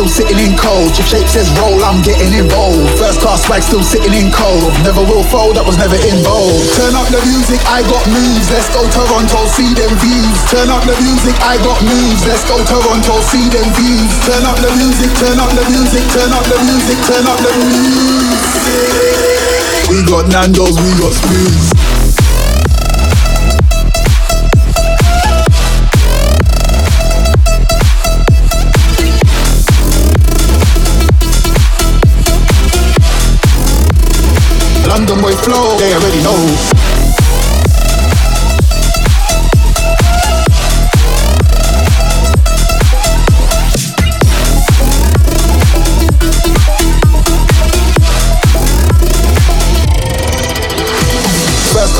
still sitting in cold. Your shape says roll, I'm getting involved. First class swag still sitting in cold. Never will fold, that was never in vogue. Turn up the music, I got moves. Let's go Toronto, see them views. Turn up the music, I got moves. Let's go Toronto, see them views. Turn up the music, turn up the music, turn up the music, turn up the music. We got Nando's, we got spoons. London boy flow, they already know.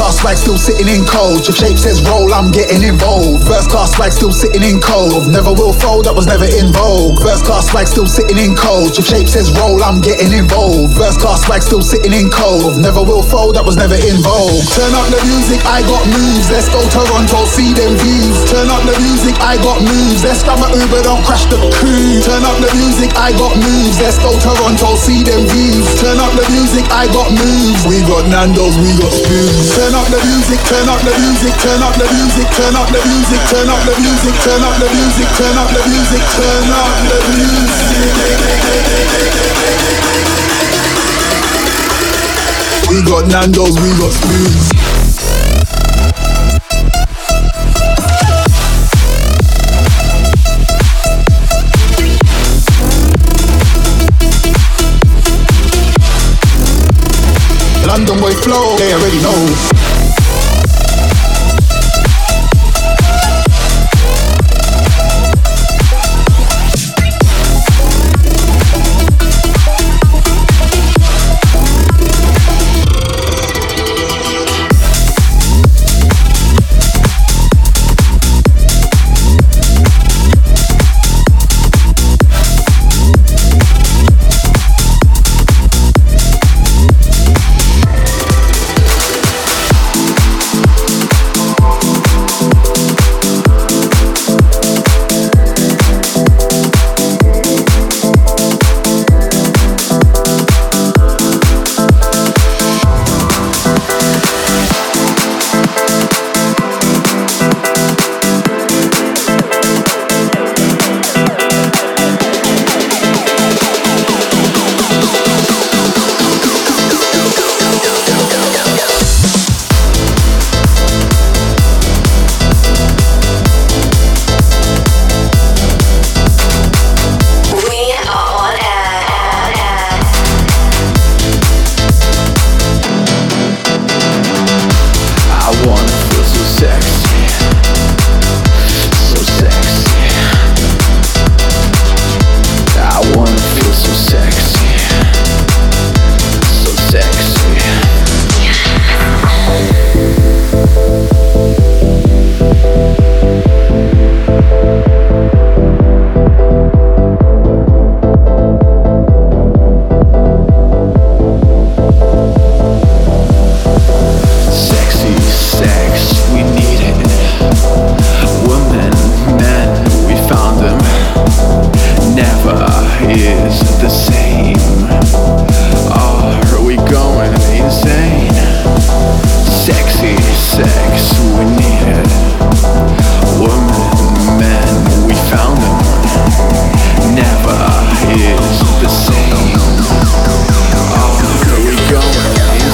Swag still sitting in cold. Your shape says roll, I'm getting involved. First class swag still sitting in cold. Never will fold, that was never in vogue. First class swag still sitting in cold. Your shape says roll, I'm getting involved. First class swag still sitting in cold. Never will fold, that was never in vogue. Turn up the music, I got moves. Let's go Toronto, see them views. Turn up the music, I got moves. Let's grab an Uber, don't crash the crew. Turn up the music, I got moves. Let's go Toronto, see them views. Turn up the music, I got moves. We got Nando's, we got spoons. Turn up the music, turn up the music, turn up the music, turn up the music, turn up the music, turn up the music, turn up the music, turn up the music. We got Nando's, we got spoons. London boy flow, they already know.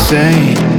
insane.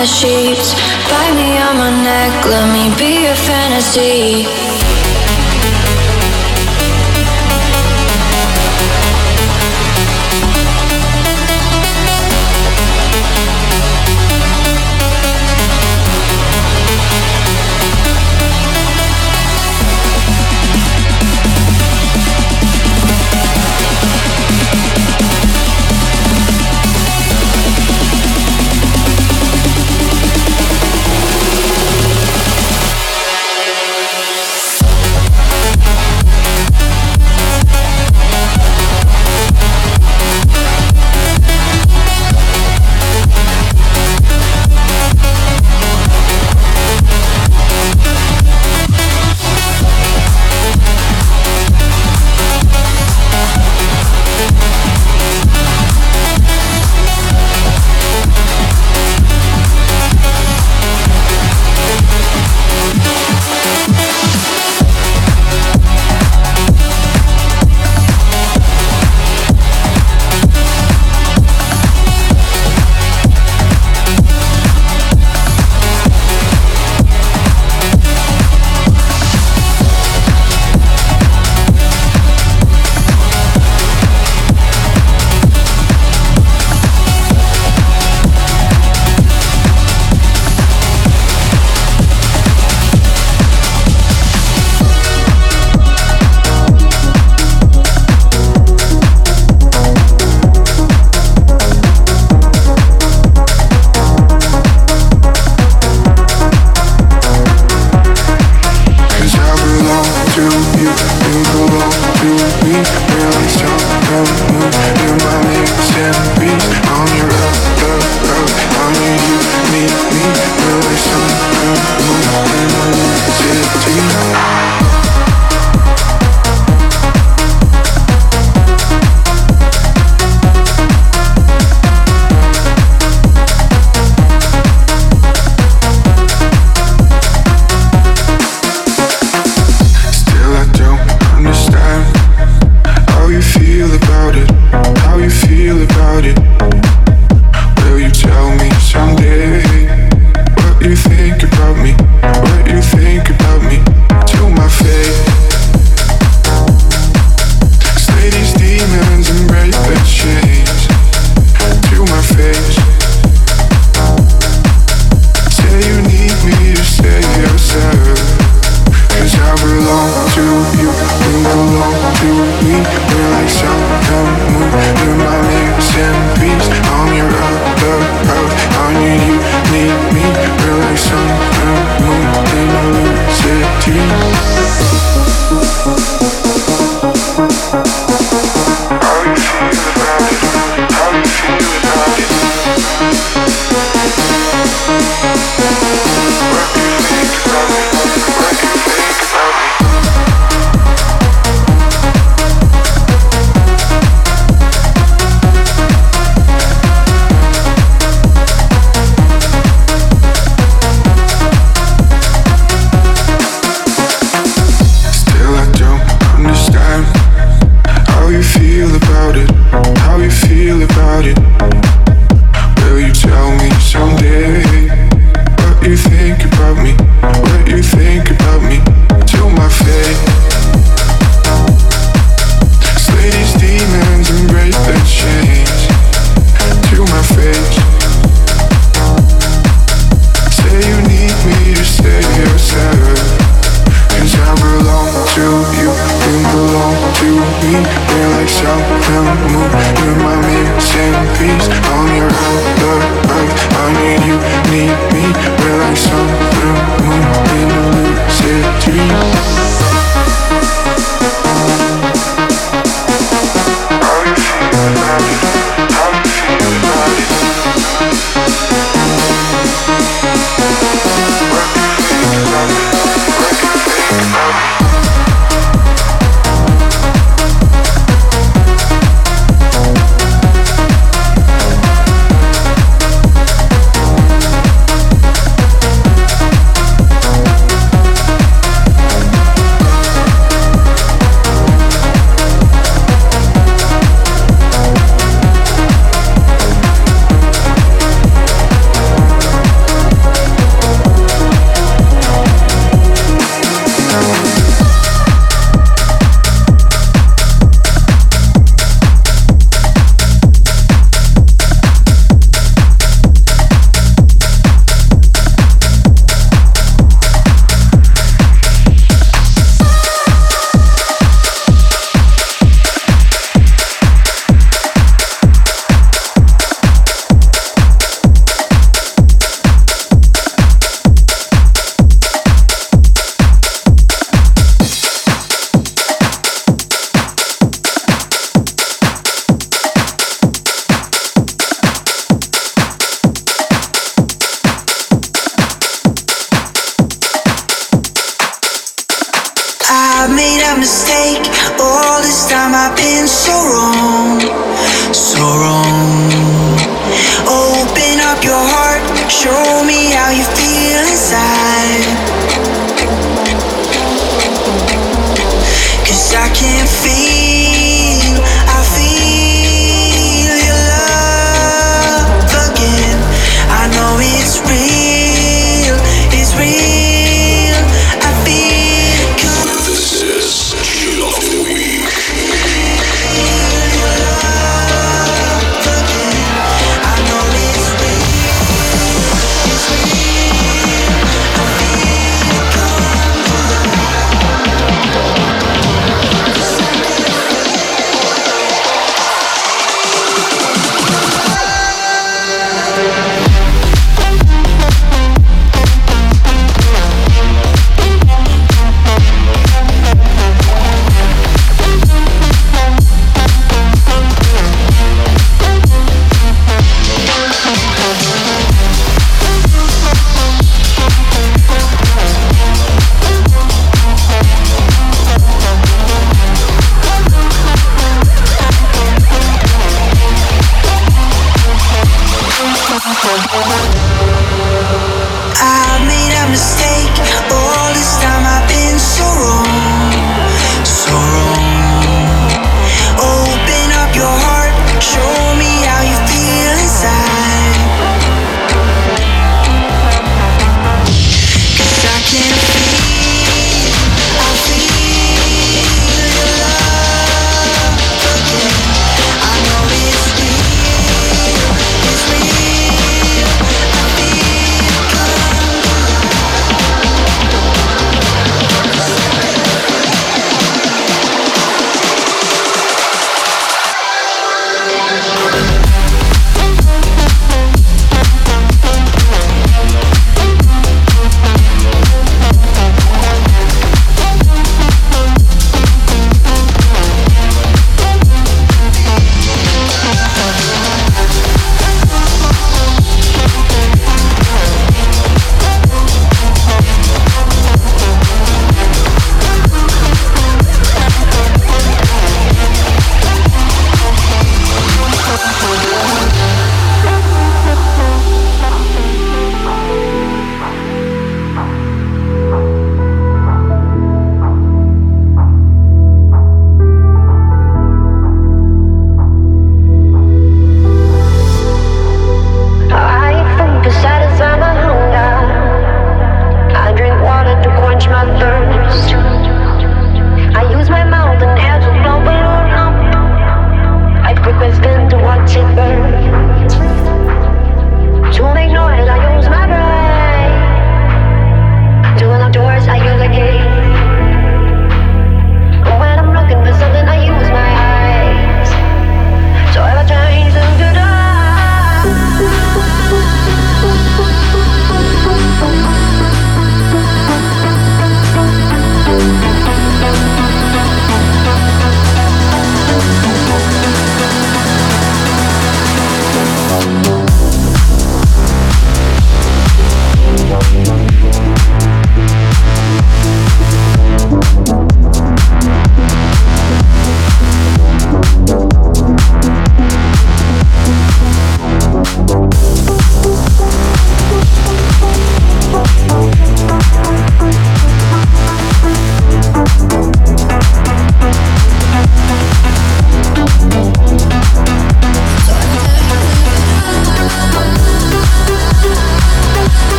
the sheets. Bite me on my neck, let me be a fantasy.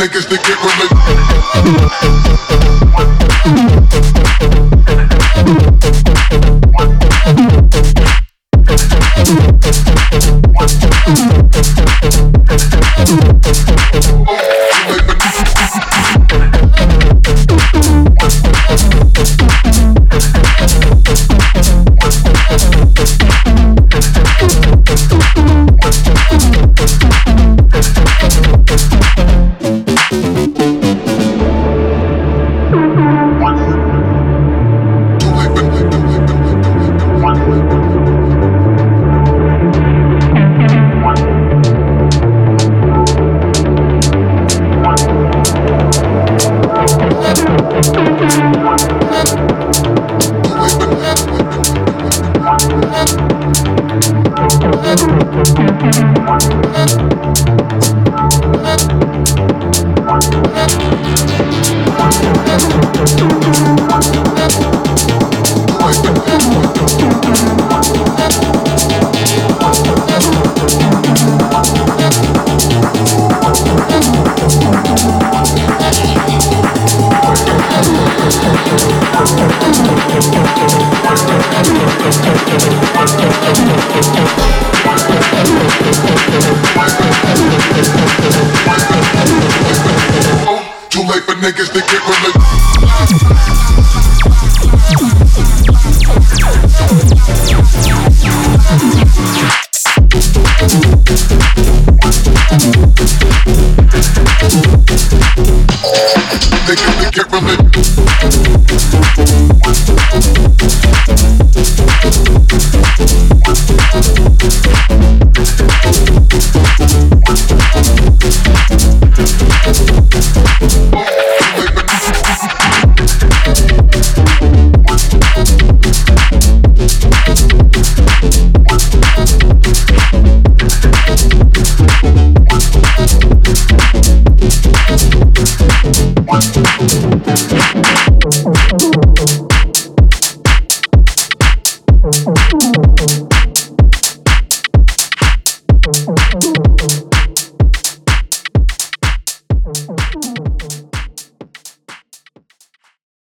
Niggas